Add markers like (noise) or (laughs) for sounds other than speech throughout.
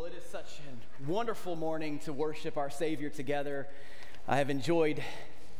Well, it is such a wonderful morning to worship our Savior together. I have enjoyed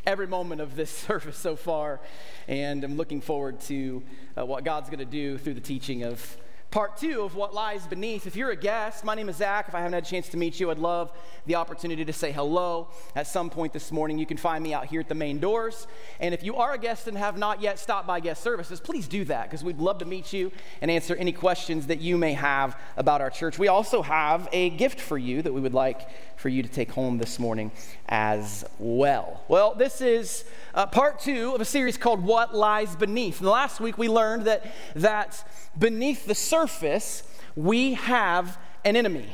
every moment of this (laughs) service so far, and I'm looking forward to uh, what God's going to do through the teaching of part two of what lies beneath. If you're a guest, my name is Zach. If I haven't had a chance to meet you, I'd love the opportunity to say hello at some point this morning. You can find me out here at the main doors. And if you are a guest and have not yet stopped by guest services, please do that because we'd love to meet you and answer any questions that you may have about our church. We also have a gift for you that we would like for you to take home this morning as well. Well, this is uh, part two of a series called What Lies Beneath. And last week we learned that, that beneath the surface, we have an enemy.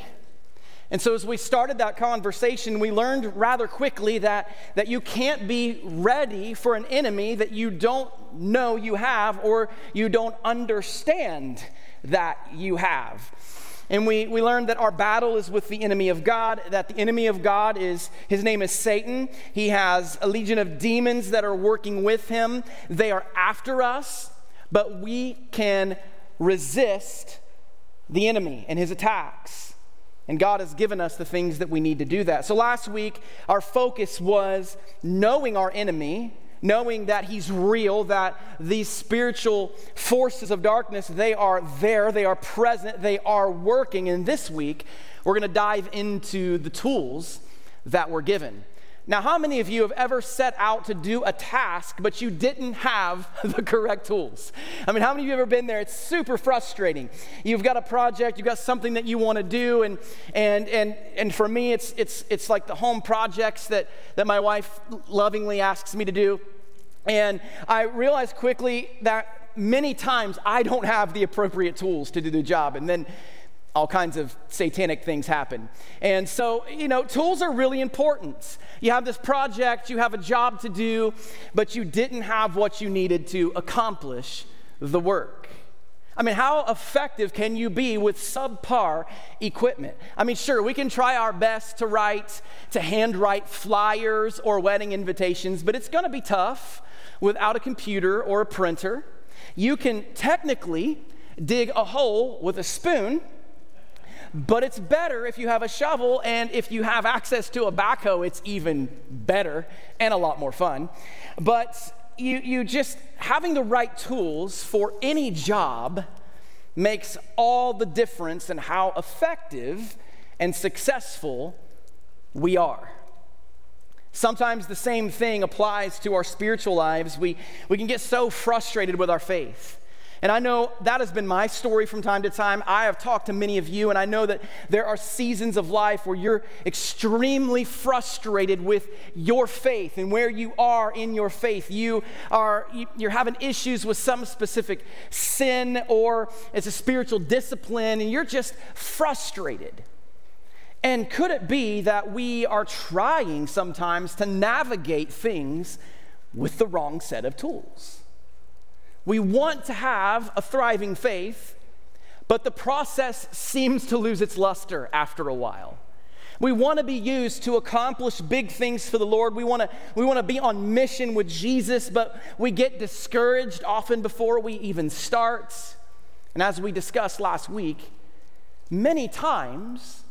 And so, as we started that conversation, we learned rather quickly that, that you can't be ready for an enemy that you don't know you have or you don't understand that you have. And we, we learned that our battle is with the enemy of God, that the enemy of God is, his name is Satan. He has a legion of demons that are working with him. They are after us, but we can resist the enemy and his attacks. And God has given us the things that we need to do that. So last week, our focus was knowing our enemy knowing that he's real that these spiritual forces of darkness they are there they are present they are working. And this week we're going to dive into the tools that were given. Now how many of you have ever set out to do a task but you didn't have (laughs) the correct tools? I mean how many of you have ever been there? It's super frustrating. You've got a project you've got something that you want to do and and and and for me it's it's it's like the home projects that that my wife lovingly asks me to do and I realized quickly that many times I don't have the appropriate tools to do the job. And then all kinds of satanic things happen. And so, you know, tools are really important. You have this project, you have a job to do, but you didn't have what you needed to accomplish the work. I mean, how effective can you be with subpar equipment? I mean, sure, we can try our best to write, to handwrite flyers or wedding invitations, but it's gonna be tough without a computer or a printer. You can technically dig a hole with a spoon, but it's better if you have a shovel, and if you have access to a backhoe, it's even better and a lot more fun. But you, you just having the right tools for any job makes all the difference in how effective and successful we are. Sometimes the same thing applies to our spiritual lives. We, we can get so frustrated with our faith. And I know that has been my story from time to time. I have talked to many of you, and I know that there are seasons of life where you're extremely frustrated with your faith and where you are in your faith. You are you're having issues with some specific sin or it's a spiritual discipline, and you're just frustrated. And could it be that we are trying sometimes to navigate things with the wrong set of tools? We want to have a thriving faith, but the process seems to lose its luster after a while. We want to be used to accomplish big things for the Lord. We want to, we want to be on mission with Jesus, but we get discouraged often before we even start. And as we discussed last week, many times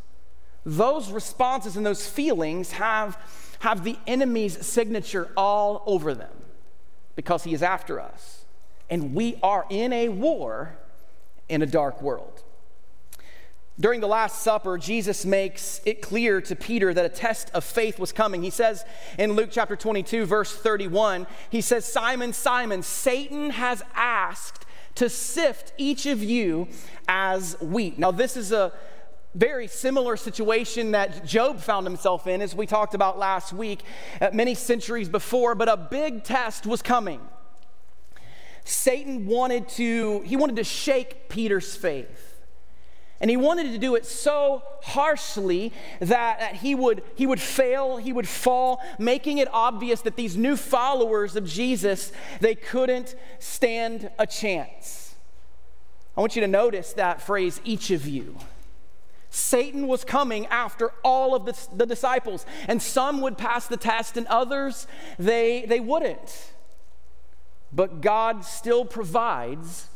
those responses and those feelings have, have the enemy's signature all over them because he is after us. And we are in a war in a dark world. During the Last Supper, Jesus makes it clear to Peter that a test of faith was coming. He says in Luke chapter 22, verse 31, he says, Simon, Simon, Satan has asked to sift each of you as wheat. Now, this is a very similar situation that Job found himself in, as we talked about last week, uh, many centuries before, but a big test was coming. Satan wanted to, he wanted to shake Peter's faith. And he wanted to do it so harshly that, that he, would, he would fail, he would fall, making it obvious that these new followers of Jesus, they couldn't stand a chance. I want you to notice that phrase, each of you. Satan was coming after all of the, the, disciples, and some would pass the test, and others they, they wouldn't. But God still provides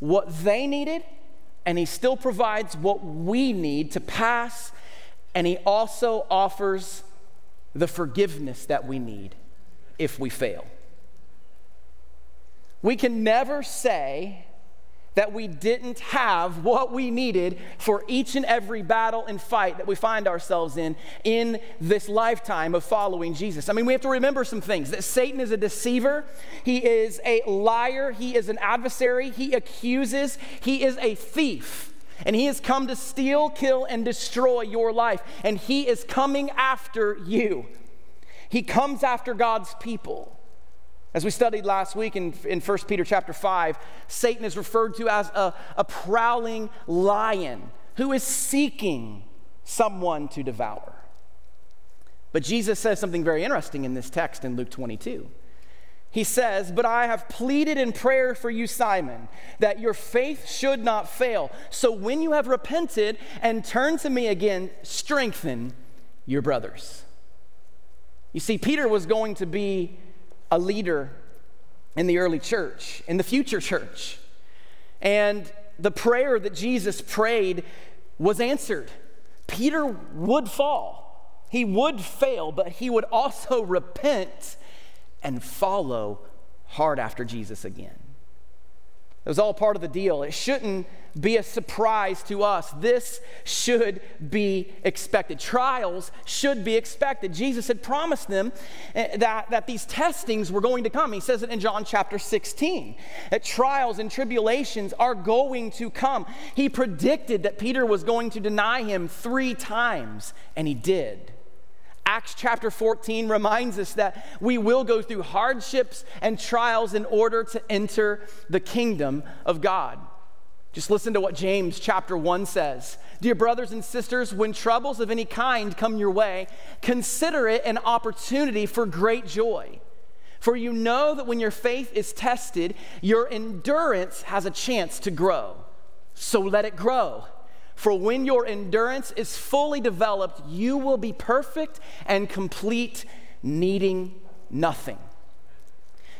what they needed and He still provides what we need to pass, and He also offers the forgiveness that we need if we fail. We can never say that we didn't have what we needed for each and every battle and fight that we find ourselves in in this lifetime of following Jesus. I mean, we have to remember some things that Satan is a deceiver, he is a liar, he is an adversary, he accuses, he is a thief. And he has come to steal, kill, and destroy your life. And he is coming after you. He comes after God's people. As we studied last week in, in 1 Peter chapter 5, Satan is referred to as a, a prowling lion who is seeking someone to devour. But Jesus says something very interesting in this text in Luke 22. He says, But I have pleaded in prayer for you, Simon, that your faith should not fail. So when you have repented and turned to me again, strengthen your brothers. You see, Peter was going to be a leader in the early church, in the future church. And the prayer that Jesus prayed was answered. Peter would fall, he would fail, but he would also repent and follow hard after Jesus again. It was all part of the deal. It shouldn't be a surprise to us. This should be expected. Trials should be expected. Jesus had promised them eh, that, that these testings were going to come. He says it in John chapter 16 that trials and tribulations are going to come. He predicted that Peter was going to deny him three times, and he did. Acts chapter 14 reminds us that we will go through hardships and trials in order to enter the kingdom of God. Just listen to what James chapter 1 says. Dear brothers and sisters, when troubles of any kind come your way, consider it an opportunity for great joy. For you know that when your faith is tested, your endurance has a chance to grow. So let it grow. For when your endurance is fully developed, you will be perfect and complete, needing nothing.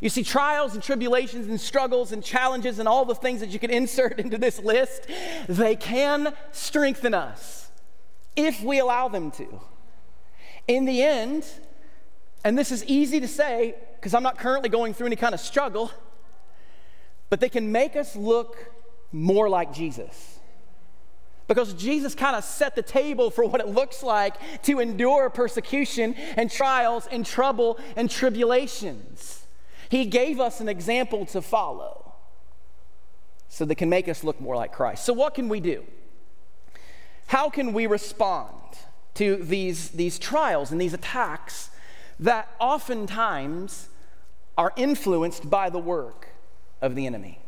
You see, trials and tribulations and struggles and challenges and all the things that you can insert (laughs) into this list, they can strengthen us if we allow them to. In the end, and this is easy to say because I'm not currently going through any kind of struggle, but they can make us look more like Jesus because Jesus kind of set the table for what it looks like to endure persecution and trials and trouble and tribulations. He gave us an example to follow so that can make us look more like Christ. So, what can we do? How can we respond to these, these trials and these attacks that oftentimes are influenced by the work of the enemy?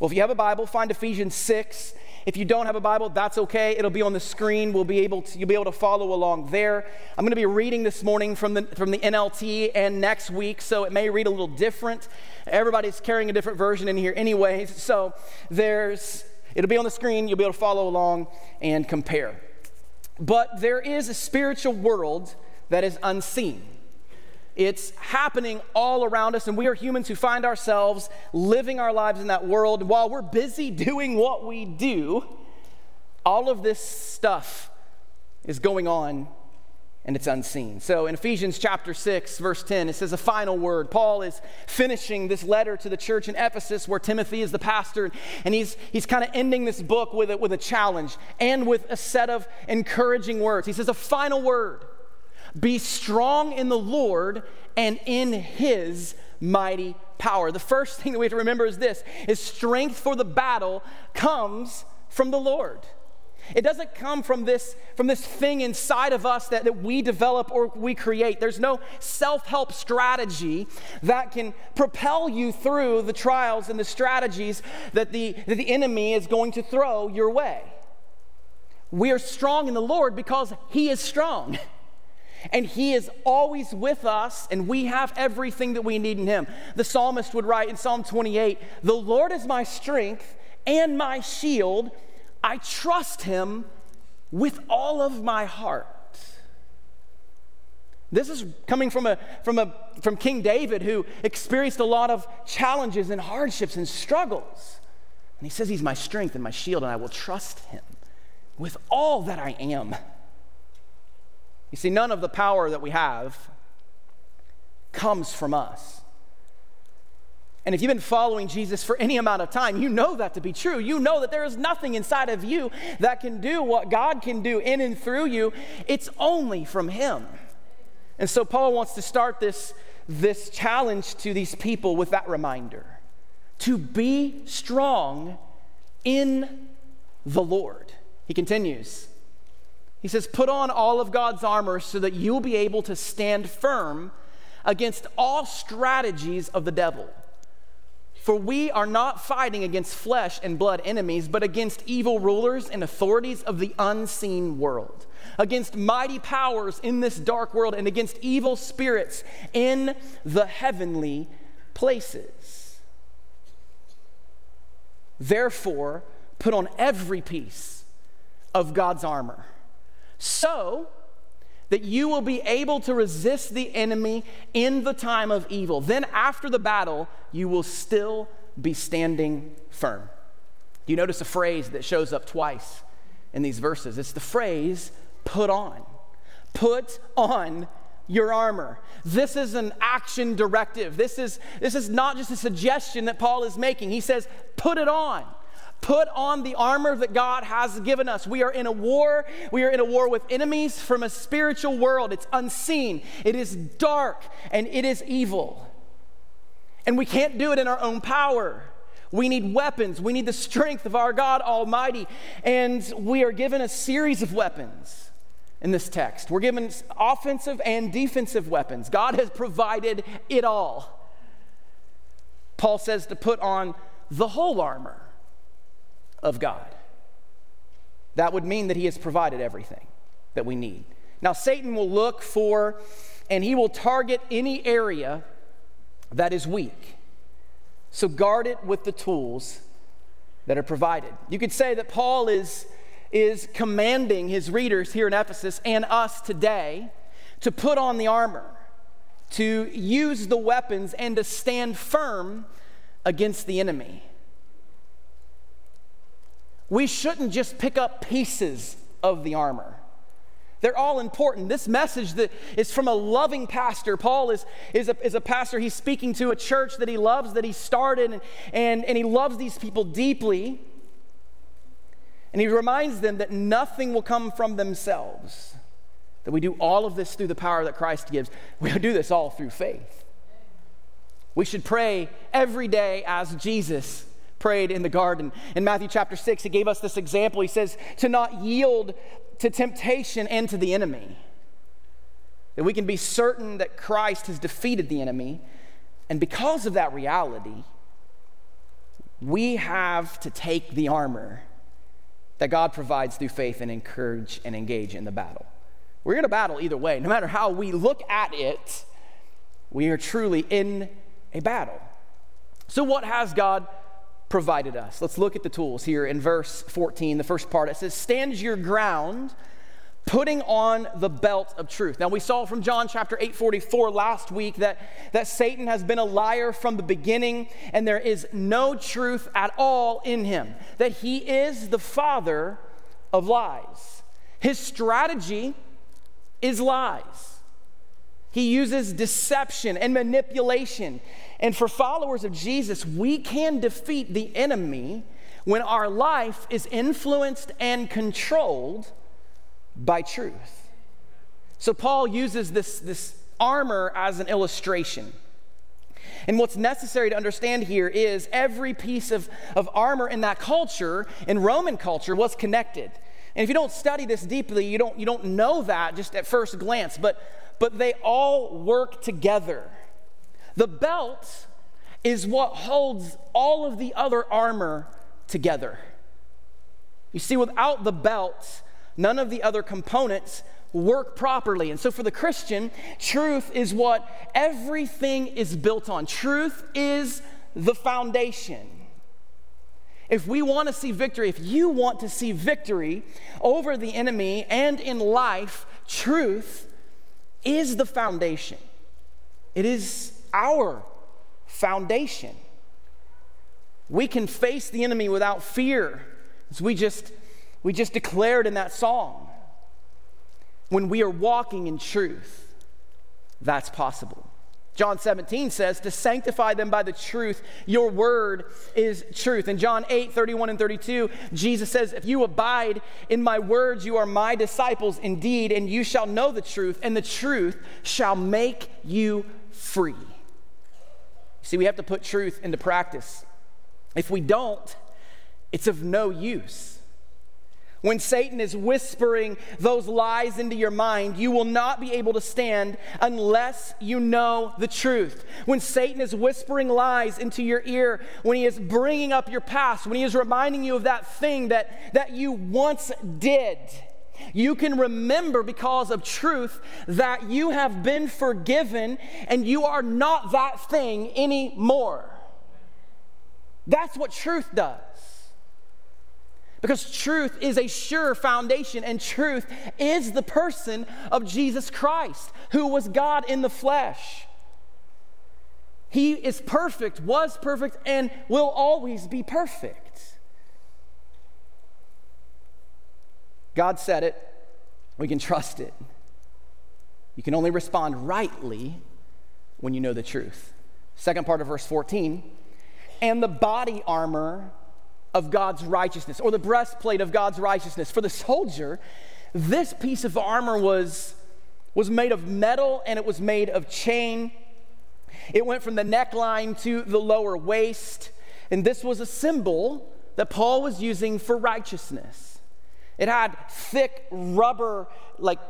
Well, if you have a Bible, find Ephesians 6 if you don't have a Bible, that's okay. It'll be on the screen. We'll be able to, you'll be able to follow along there. I'm going to be reading this morning from the, from the NLT and next week, so it may read a little different. Everybody's carrying a different version in here, anyways. So there's, it'll be on the screen. You'll be able to follow along and compare. But there is a spiritual world that is unseen. It's happening all around us, and we are humans who find ourselves living our lives in that world. While we're busy (laughs) doing what we do, all of this stuff is going on and it's unseen. So in Ephesians chapter 6, verse 10, it says a final word. Paul is finishing this letter to the church in Ephesus where Timothy is the pastor, and he's, he's kind of ending this book with a, with a challenge and with a set of encouraging words. He says, A final word. Be strong in the Lord and in his mighty power. The first thing that we have to remember is this is strength for the battle comes from the Lord. It doesn't come from this, from this thing inside of us that, that we develop or we create. There's no self help strategy that can propel you through the trials and the strategies that the, that the enemy is going to throw your way. We are strong in the Lord because He is strong. (laughs) and He is always with us, and we have everything that we need in Him. The psalmist would write in Psalm 28 The Lord is my strength and my shield. I trust Him with all of my heart. This is coming from, a, from, a, from King David, who experienced a lot of challenges and hardships and struggles. And he says he's my strength and my shield, and I will trust him with all that I am. You see, none of the power that we have comes from us. And if you've been following Jesus for any amount of time, you know that to be true. You know that there is nothing inside of you that can do what God can do in and through you. It's only from Him. And so Paul wants to start this, this challenge to these people with that reminder to be strong in the Lord. He continues. He says, Put on all of God's armor so that you'll be able to stand firm against all strategies of the devil. For we are not fighting against flesh and blood enemies, but against evil rulers and authorities of the unseen world, against mighty powers in this dark world, and against evil spirits in the heavenly places. Therefore, put on every piece of God's armor, so that you will be able to resist the enemy in the time of evil. Then, after the battle, you will still be standing firm. Do you notice a phrase that shows up twice in these verses? It's the phrase, put on. Put on your armor. This is an action directive. This is, this is not just a suggestion that Paul is making. He says, put it on. Put on the armor that God has given us. We are in a war. We are in a war with enemies from a spiritual world. It's unseen, it is dark, and it is evil. And we can't do it in our own power. We need weapons. We need the strength of our God Almighty. And we are given a series of weapons in this text. We're given offensive and defensive weapons. God has provided it all. Paul says to put on the whole armor of God. That would mean that He has provided everything that we need. Now, Satan will look for and he will target any area that is weak. So, guard it with the tools that are provided. You could say that Paul is, is commanding his readers here in Ephesus and us today to put on the armor, to use the weapons, and to stand firm against the enemy we shouldn't just pick up pieces of the armor. They're all important. This message that is from a loving pastor. Paul is, is, a, is a pastor. He's speaking to a church that he loves, that he started, and, and, and he loves these people deeply. And he reminds them that nothing will come from themselves, that we do all of this through the power that Christ gives. We do this all through faith. We should pray every day as Jesus prayed in the garden. In Matthew chapter 6, he gave us this example. He says, to not yield to temptation and to the enemy. That we can be certain that Christ has defeated the enemy. And because of that reality, we have to take the armor that God provides through faith and encourage and engage in the battle. We're in a battle either way. No matter how we look at it, we are truly in a battle. So, what has God provided us. Let's look at the tools here in verse 14, the first part. It says, Stand your ground, putting on the belt of truth. Now, we saw from John chapter 8 44 last week that, that Satan has been a liar from the beginning, and there is no truth at all in him, that he is the father of lies. His strategy is lies. He uses deception and manipulation and for followers of Jesus, we can defeat the enemy when our life is influenced and controlled by truth. So Paul uses this, this armor as an illustration. And what's necessary to understand here is every piece of, of armor in that culture, in Roman culture, was connected. And if you don't study this deeply, you don't, you don't know that just at first glance, but, but they all work together. The belt is what holds all of the other armor together. You see, without the belt, none of the other components work properly. And so, for the Christian, truth is what everything is built on. Truth is the foundation. If we want to see victory, if you want to see victory over the enemy and in life, truth is the foundation. It is our foundation. We can face the enemy without fear, as we just, we just declared in that song. When we are walking in truth, that's possible. John 17 says, to sanctify them by the truth, your word is truth. In John 8, 31 and 32, Jesus says, If you abide in my words, you are my disciples indeed, and you shall know the truth, and the truth shall make you free. See, we have to put truth into practice. If we don't, it's of no use. When Satan is whispering those lies into your mind, you will not be able to stand unless you know the truth. When Satan is whispering lies into your ear, when he is bringing up your past, when he is reminding you of that thing that, that you once did, you can remember because of truth that you have been forgiven and you are not that thing anymore. That's what truth does. Because truth is a sure foundation, and truth is the person of Jesus Christ, who was God in the flesh. He is perfect, was perfect, and will always be perfect. God said it, we can trust it. You can only respond rightly when you know the truth. Second part of verse 14, and the body armor of God's righteousness, or the breastplate of God's righteousness. For the soldier, this piece of armor was, was made of metal and it was made of chain. It went from the neckline to the lower waist, and this was a symbol that Paul was using for righteousness. It had thick rubber, like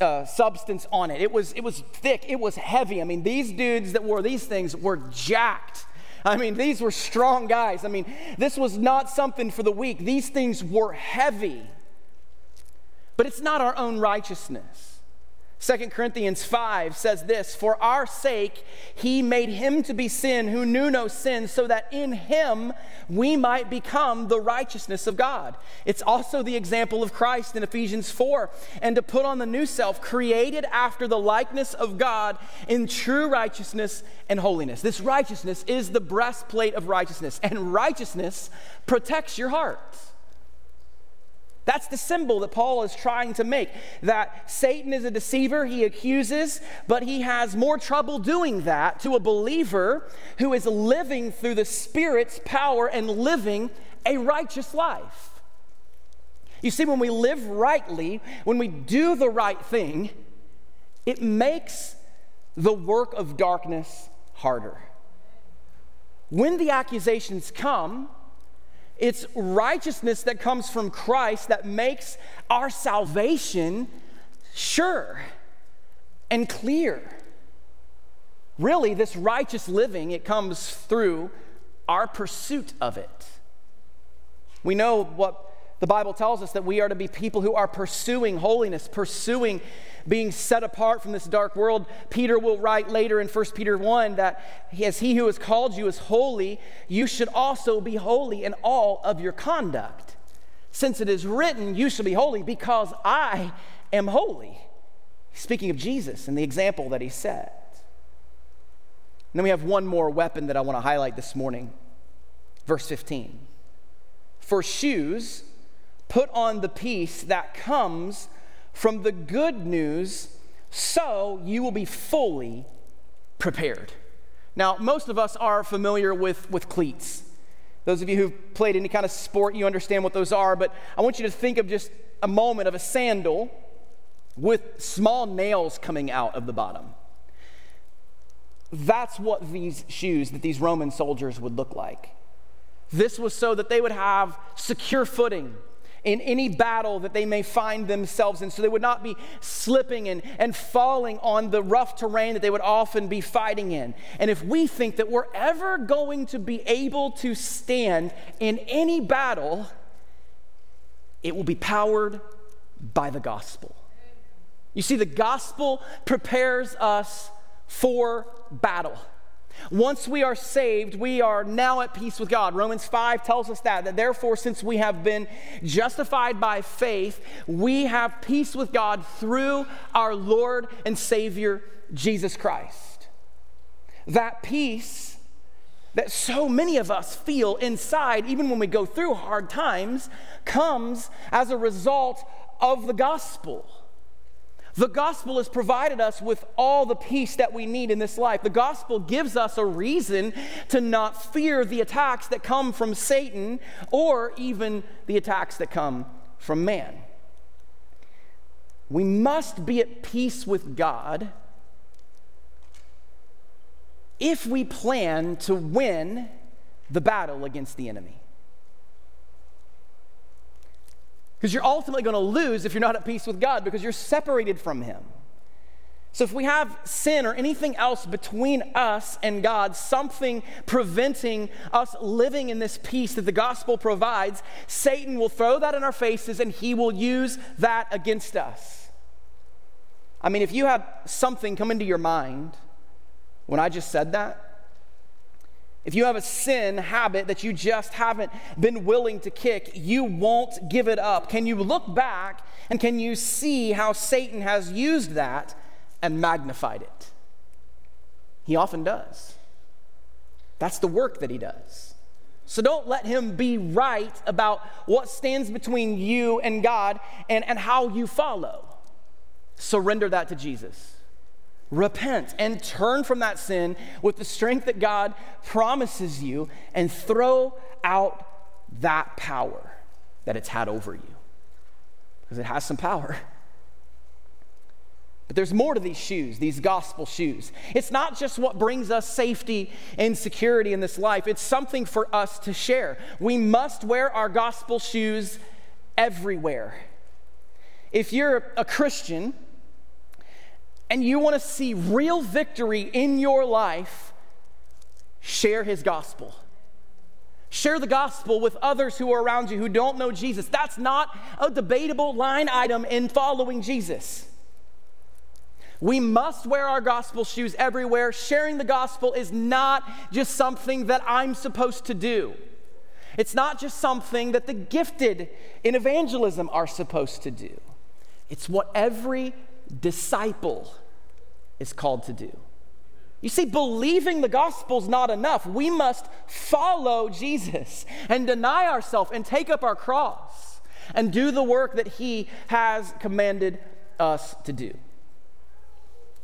uh, substance on it. It was, it was thick, it was heavy. I mean, these dudes that wore these things were jacked. (laughs) I mean, these were strong guys. I mean, this was not something for the weak. These things were heavy. But it's not our own righteousness. 2 Corinthians 5 says this For our sake he made him to be sin who knew no sin, so that in him we might become the righteousness of God. It's also the example of Christ in Ephesians 4 and to put on the new self, created after the likeness of God in true righteousness and holiness. This righteousness is the breastplate of righteousness, and righteousness protects your heart. That's the symbol that Paul is trying to make that Satan is a deceiver, he accuses, but he has more trouble doing that to a believer who is living through the Spirit's power and living a righteous life. You see, when we live rightly, when we do the right thing, it makes the work of darkness harder. When the accusations come, it's righteousness that comes from Christ that makes our salvation sure and clear. Really, this righteous living, it comes through our pursuit of it. We know what the Bible tells us that we are to be people who are pursuing holiness, pursuing being set apart from this dark world. Peter will write later in 1 Peter 1 that as he who has called you is holy, you should also be holy in all of your conduct. Since it is written, you shall be holy because I am holy. Speaking of Jesus and the example that he set. And then we have one more weapon that I want to highlight this morning. Verse 15. For shoes, put on the peace that comes from the good news so you will be fully prepared. Now, most of us are familiar with, with cleats. Those of you who've played any kind of sport, you understand what those are, but I want you to think of just a moment of a sandal with small nails coming out of the bottom. That's what these shoes that these Roman soldiers would look like. This was so that they would have secure footing in any battle that they may find themselves in. So they would not be slipping and, and falling on the rough terrain that they would often be fighting in. And if we think that we're ever going to be able to stand in any battle, it will be powered by the gospel. You see, the gospel prepares us for battle. Once we are saved, we are now at peace with God. Romans 5 tells us that, that therefore, since we have been justified by faith, we have peace with God through our Lord and Savior, Jesus Christ. That peace that so many of us feel inside, even when we go through hard times, comes as a result of the gospel. The gospel has provided us with all the peace that we need in this life. The gospel gives us a reason to not fear the attacks that come from Satan or even the attacks that come from man. We must be at peace with God if we plan to win the battle against the enemy. Because you're ultimately going to lose if you're not at peace with God because you're separated from Him. So, if we have sin or anything else between us and God, something preventing us living in this peace that the gospel provides, Satan will throw that in our faces and he will use that against us. I mean, if you have something come into your mind when I just said that, if you have a sin habit that you just haven't been willing to kick, you won't give it up. Can you look back and can you see how Satan has used that and magnified it? He often does. That's the work that he does. So don't let him be right about what stands between you and God and, and how you follow. Surrender that to Jesus repent and turn from that sin with the strength that God promises you and throw out that power that it's had over you. Because it has some power. But there's more to these shoes, these gospel shoes. It's not just what brings us safety and security in this life, it's something for us to share. We must wear our gospel shoes everywhere. If you're a Christian, and you want to see real victory in your life, share his gospel. Share the gospel with others who are around you who don't know Jesus. That's not a debatable line item in following Jesus. We must wear our gospel shoes everywhere. Sharing the gospel is not just something that I'm supposed to do. It's not just something that the gifted in evangelism are supposed to do. It's what every disciple is called to do. You see, believing the gospel is not enough. We must follow Jesus and deny ourselves and take up our cross and do the work that he has commanded us to do.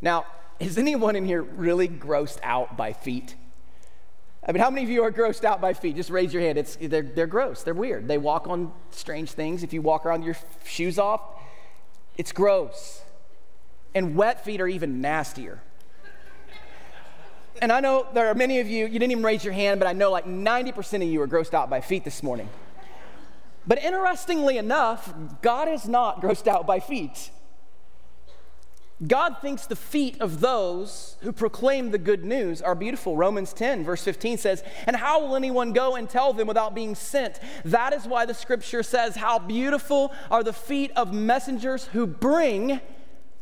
Now, is anyone in here really grossed out by feet? I mean, how many of you are grossed out by feet? Just raise your hand. It's, they're, they're gross. They're weird. They walk on strange things. If you walk around your shoes off, it's gross. And wet feet are even nastier. And I know there are many of you, you didn't even raise your hand, but I know like 90% of you are grossed out by feet this morning. But interestingly enough, God is not grossed out by feet. God thinks the feet of those who proclaim the good news are beautiful. Romans 10, verse 15 says, And how will anyone go and tell them without being sent? That is why the scripture says, How beautiful are the feet of messengers who bring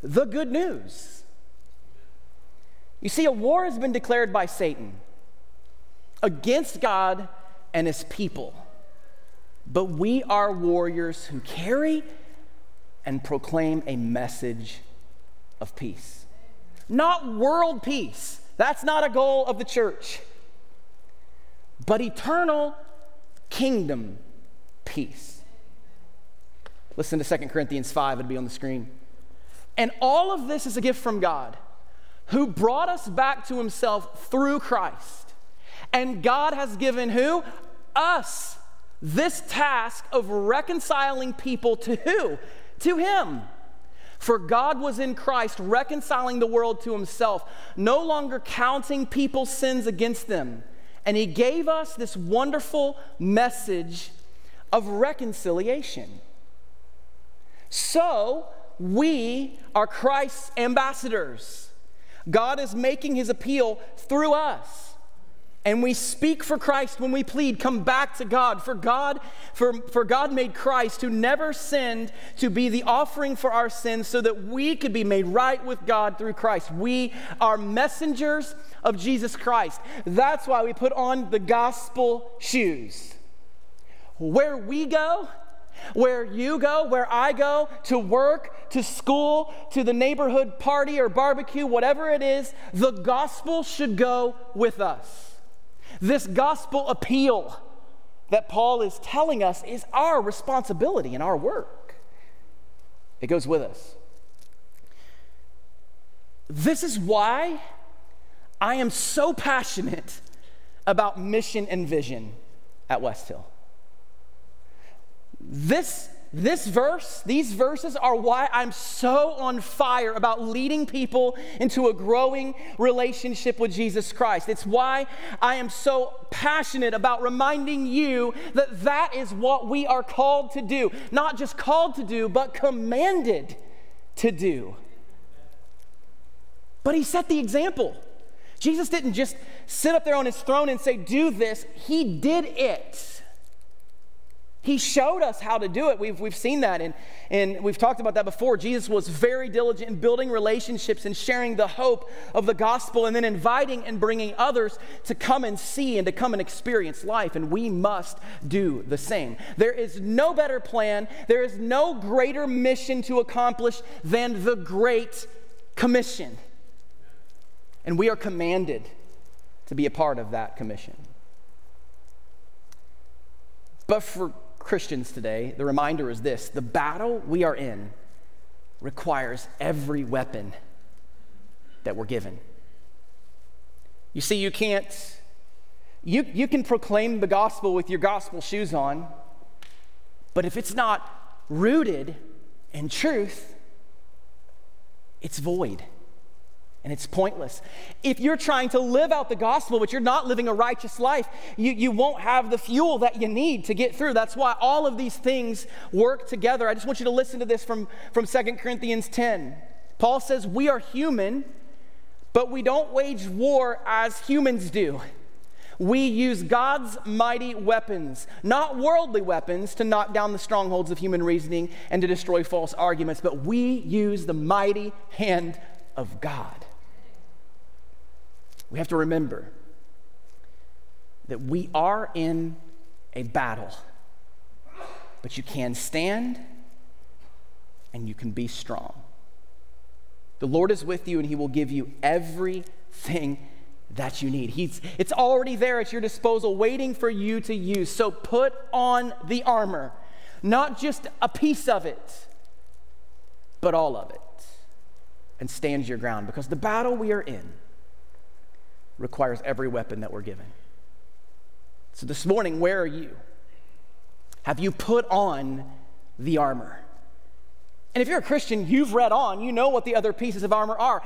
the good news. You see, a war has been declared by Satan against God and his people. But we are warriors who carry and proclaim a message of peace. Not world peace, that's not a goal of the church, but eternal kingdom peace. Listen to 2 Corinthians 5, it'll be on the screen. And all of this is a gift from God who brought us back to himself through Christ. And God has given who? Us this task of reconciling people to who? To him. For God was in Christ reconciling the world to himself, no longer counting people's sins against them. And he gave us this wonderful message of reconciliation. So, we are Christ's ambassadors. God is making his appeal through us. And we speak for Christ when we plead, come back to God. For God, for, for God made Christ, who never sinned, to be the offering for our sins so that we could be made right with God through Christ. We are messengers of Jesus Christ. That's why we put on the gospel shoes. Where we go, where you go, where I go, to work, to school, to the neighborhood party or barbecue, whatever it is, the gospel should go with us. This gospel appeal that Paul is telling us is our responsibility and our work. It goes with us. This is why I am so passionate about mission and vision at West Hill. This this verse, these verses are why I'm so on fire about leading people into a growing relationship with Jesus Christ. It's why I am so passionate about reminding you that that is what we are called to do. Not just called to do, but commanded to do. But he set the example. Jesus didn't just sit up there on his throne and say, Do this, he did it. He showed us how to do it. We've, we've seen that, and, and we've talked about that before. Jesus was very diligent in building relationships and sharing the hope of the gospel, and then inviting and bringing others to come and see and to come and experience life. And we must do the same. There is no better plan, there is no greater mission to accomplish than the Great Commission. And we are commanded to be a part of that commission. But for Christians today, the reminder is this the battle we are in requires every weapon that we're given. You see, you can't, you, you can proclaim the gospel with your gospel shoes on, but if it's not rooted in truth, it's void and it's pointless. If you're trying to live out the gospel, but you're not living a righteous life, you, you won't have the fuel that you need to get through. That's why all of these things work together. I just want you to listen to this from, from 2 Corinthians 10. Paul says, We are human, but we don't wage war as humans do. We use God's mighty weapons, not worldly weapons, to knock down the strongholds of human reasoning and to destroy false arguments, but we use the mighty hand of God. We have to remember that we are in a battle, but you can stand and you can be strong. The Lord is with you and He will give you everything that you need. He's, it's already there at your disposal, waiting for you to use. So put on the armor, not just a piece of it, but all of it, and stand your ground because the battle we are in requires every weapon that we're given. So this morning, where are you? Have you put on the armor? And if you're a Christian, you've read on, you know what the other pieces of armor are.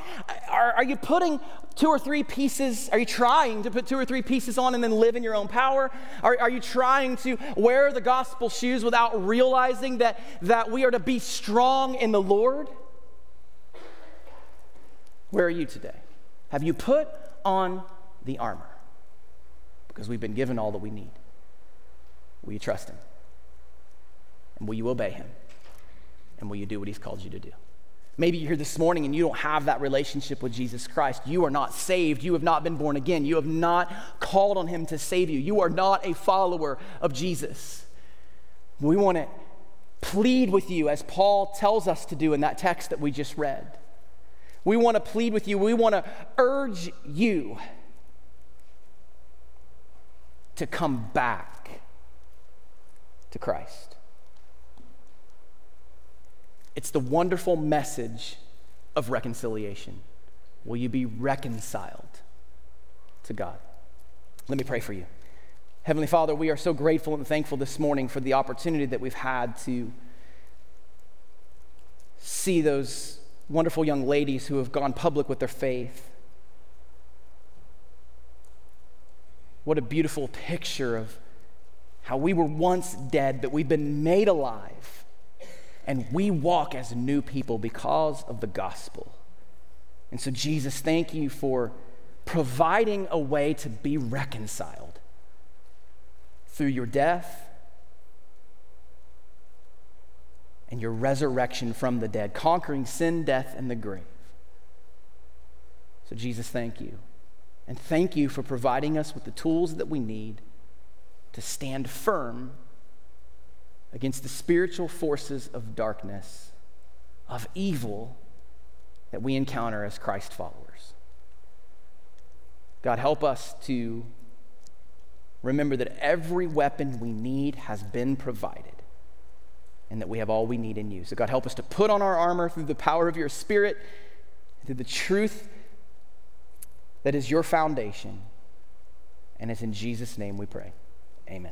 Are, are you putting two or three pieces, are you trying to put two or three pieces on and then live in your own power? Are, are you trying to wear the gospel shoes without realizing that, that we are to be strong in the Lord? Where are you today? Have you put on the armor because we've been given all that we need. Will you trust Him? And will you obey Him? And will you do what He's called you to do? Maybe you're here this morning and you don't have that relationship with Jesus Christ. You are not saved. You have not been born again. You have not called on Him to save you. You are not a follower of Jesus. We want to plead with you, as Paul tells us to do in that text that we just read. We want to plead with you. We want to urge you to come back to Christ. It's the wonderful message of reconciliation. Will you be reconciled to God? Let me pray for you. Heavenly Father, we are so grateful and thankful this morning for the opportunity that we've had to see those wonderful young ladies who have gone public with their faith. What a beautiful picture of how we were once dead, but we've been made alive. And we walk as new people because of the gospel. And so, Jesus, thank you for providing a way to be reconciled through your death and your resurrection from the dead, conquering sin, death, and the grave. So, Jesus, thank you. And thank you for providing us with the tools that we need to stand firm against the spiritual forces of darkness, of evil that we encounter as Christ followers. God, help us to remember that every weapon we need has been provided and that we have all we need in you. So, God, help us to put on our armor through the power of your Spirit, through the truth that is your foundation. And it's in Jesus' name we pray. Amen.